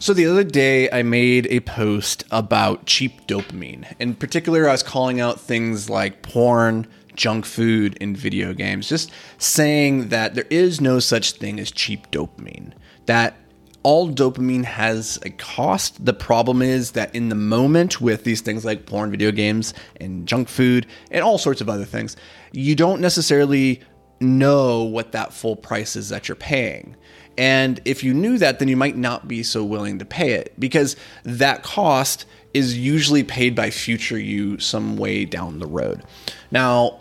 So the other day, I made a post about cheap dopamine. In particular, I was calling out things like porn, junk food, and video games, just saying that there is no such thing as cheap dopamine. That all dopamine has a cost. The problem is that in the moment, with these things like porn, video games, and junk food, and all sorts of other things, you don't necessarily know what that full price is that you're paying. And if you knew that, then you might not be so willing to pay it because that cost is usually paid by future you some way down the road. Now,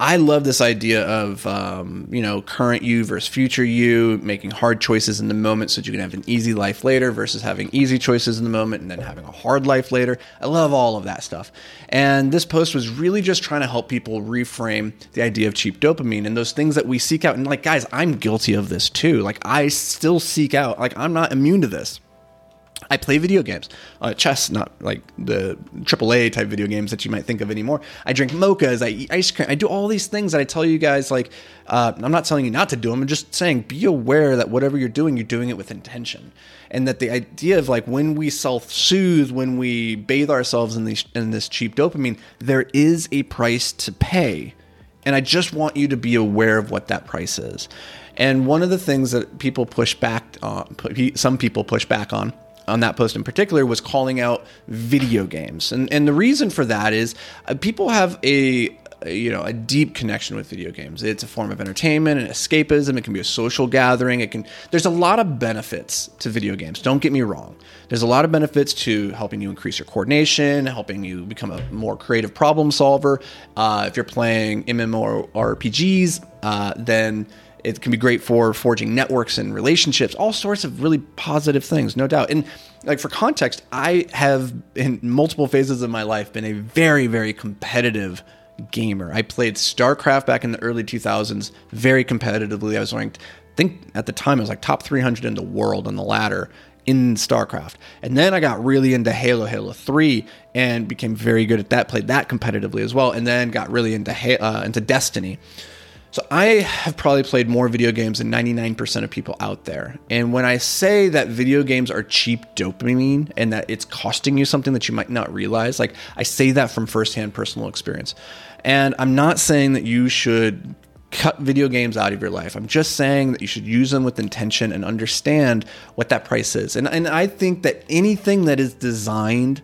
I love this idea of um, you know current you versus future you, making hard choices in the moment so that you can have an easy life later versus having easy choices in the moment and then having a hard life later. I love all of that stuff. And this post was really just trying to help people reframe the idea of cheap dopamine and those things that we seek out. And like guys, I'm guilty of this too. Like I still seek out. Like I'm not immune to this. I play video games, uh, chess, not like the AAA type video games that you might think of anymore. I drink mochas, I eat ice cream, I do all these things that I tell you guys. Like, uh, I'm not telling you not to do them. I'm just saying, be aware that whatever you're doing, you're doing it with intention, and that the idea of like when we self-soothe, when we bathe ourselves in these in this cheap dopamine, there is a price to pay, and I just want you to be aware of what that price is. And one of the things that people push back on, some people push back on on that post in particular was calling out video games. And and the reason for that is uh, people have a you know a deep connection with video games. It's a form of entertainment and escapism it can be a social gathering it can there's a lot of benefits to video games don't get me wrong. There's a lot of benefits to helping you increase your coordination helping you become a more creative problem solver. Uh, if you're playing mmorpgs uh, then it can be great for forging networks and relationships, all sorts of really positive things, no doubt. And like for context, I have in multiple phases of my life been a very, very competitive gamer. I played StarCraft back in the early 2000s very competitively. I was ranked, I think at the time, I was like top 300 in the world on the ladder in StarCraft. And then I got really into Halo, Halo 3, and became very good at that, played that competitively as well, and then got really into, uh, into Destiny. So I have probably played more video games than 99% of people out there. And when I say that video games are cheap dopamine and that it's costing you something that you might not realize, like I say that from firsthand personal experience. And I'm not saying that you should cut video games out of your life. I'm just saying that you should use them with intention and understand what that price is. And and I think that anything that is designed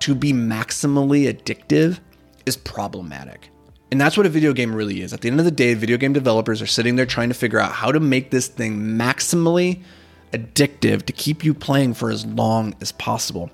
to be maximally addictive is problematic. And that's what a video game really is. At the end of the day, video game developers are sitting there trying to figure out how to make this thing maximally addictive to keep you playing for as long as possible.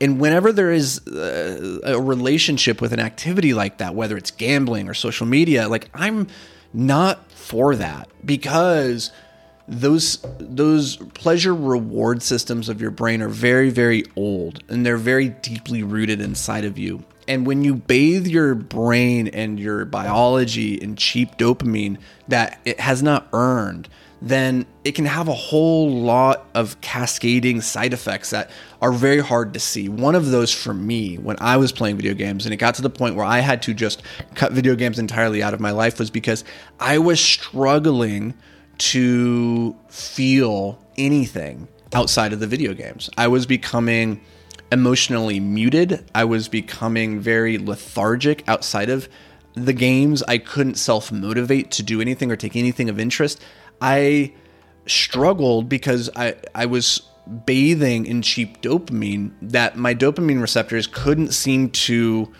And whenever there is uh, a relationship with an activity like that, whether it's gambling or social media, like I'm not for that because those those pleasure reward systems of your brain are very very old and they're very deeply rooted inside of you and when you bathe your brain and your biology in cheap dopamine that it has not earned, then it can have a whole lot of cascading side effects that are very hard to see. One of those for me, when I was playing video games and it got to the point where I had to just cut video games entirely out of my life, was because I was struggling to feel anything outside of the video games. I was becoming emotionally muted. I was becoming very lethargic outside of the games. I couldn't self motivate to do anything or take anything of interest. I struggled because I, I was bathing in cheap dopamine that my dopamine receptors couldn't seem to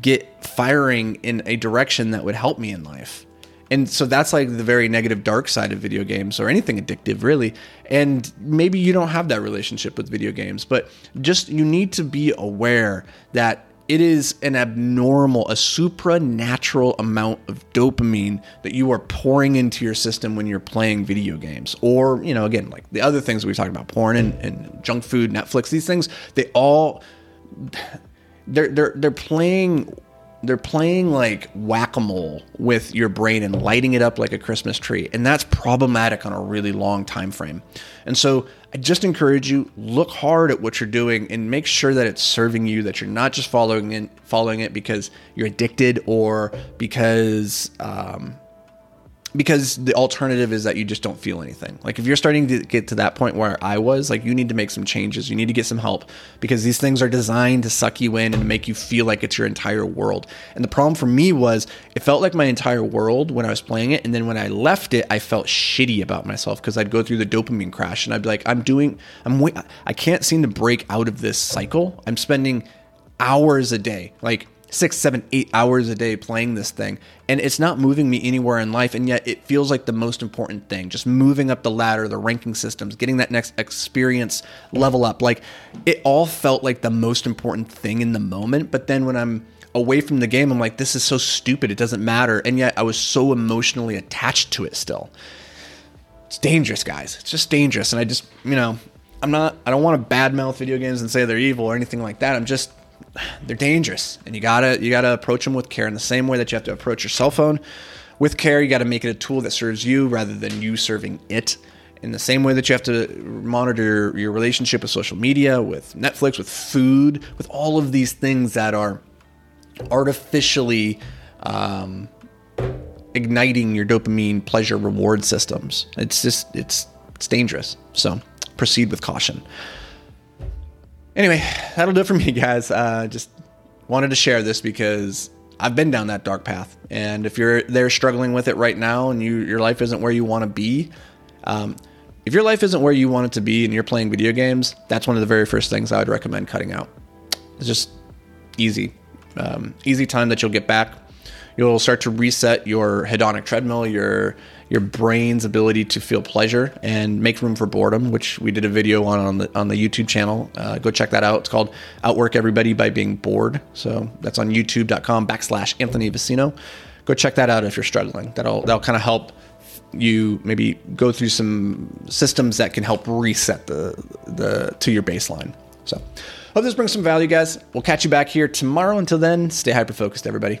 get firing in a direction that would help me in life and so that's like the very negative dark side of video games or anything addictive really and maybe you don't have that relationship with video games but just you need to be aware that it is an abnormal, a supranatural amount of dopamine that you are pouring into your system when you're playing video games. Or, you know, again, like the other things we've talked about, porn and, and junk food, Netflix, these things, they all they're they're they're playing they're playing like whack-a-mole with your brain and lighting it up like a christmas tree and that's problematic on a really long time frame. And so i just encourage you look hard at what you're doing and make sure that it's serving you that you're not just following it following it because you're addicted or because um, because the alternative is that you just don't feel anything. Like if you're starting to get to that point where I was, like you need to make some changes. You need to get some help because these things are designed to suck you in and make you feel like it's your entire world. And the problem for me was it felt like my entire world when I was playing it and then when I left it, I felt shitty about myself because I'd go through the dopamine crash and I'd be like I'm doing I'm I can't seem to break out of this cycle. I'm spending hours a day. Like six, seven, eight hours a day playing this thing, and it's not moving me anywhere in life, and yet it feels like the most important thing. Just moving up the ladder, the ranking systems, getting that next experience level up. Like it all felt like the most important thing in the moment, but then when I'm away from the game, I'm like, this is so stupid. It doesn't matter, and yet I was so emotionally attached to it still. It's dangerous, guys. It's just dangerous, and I just, you know, I'm not. I don't want to badmouth video games and say they're evil or anything like that. I'm just they're dangerous and you gotta you gotta approach them with care in the same way that you have to approach your cell phone. With care you got to make it a tool that serves you rather than you serving it. In the same way that you have to monitor your relationship with social media with netflix with food with all of these things that are artificially um, igniting your dopamine pleasure reward systems. It's just it's it's dangerous. So proceed with caution Anyway, that'll do it for me, guys. Uh, just wanted to share this because I've been down that dark path, and if you're there struggling with it right now, and you your life isn't where you want to be, um, if your life isn't where you want it to be, and you're playing video games, that's one of the very first things I would recommend cutting out. It's just easy, um, easy time that you'll get back. You'll start to reset your hedonic treadmill, your your brain's ability to feel pleasure and make room for boredom, which we did a video on on the on the YouTube channel. Uh, go check that out. It's called "Outwork Everybody by Being Bored." So that's on YouTube.com backslash Anthony Vicino. Go check that out if you're struggling. That'll that'll kind of help you maybe go through some systems that can help reset the the to your baseline. So hope this brings some value, guys. We'll catch you back here tomorrow. Until then, stay hyper focused, everybody.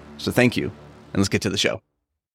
So thank you, and let's get to the show.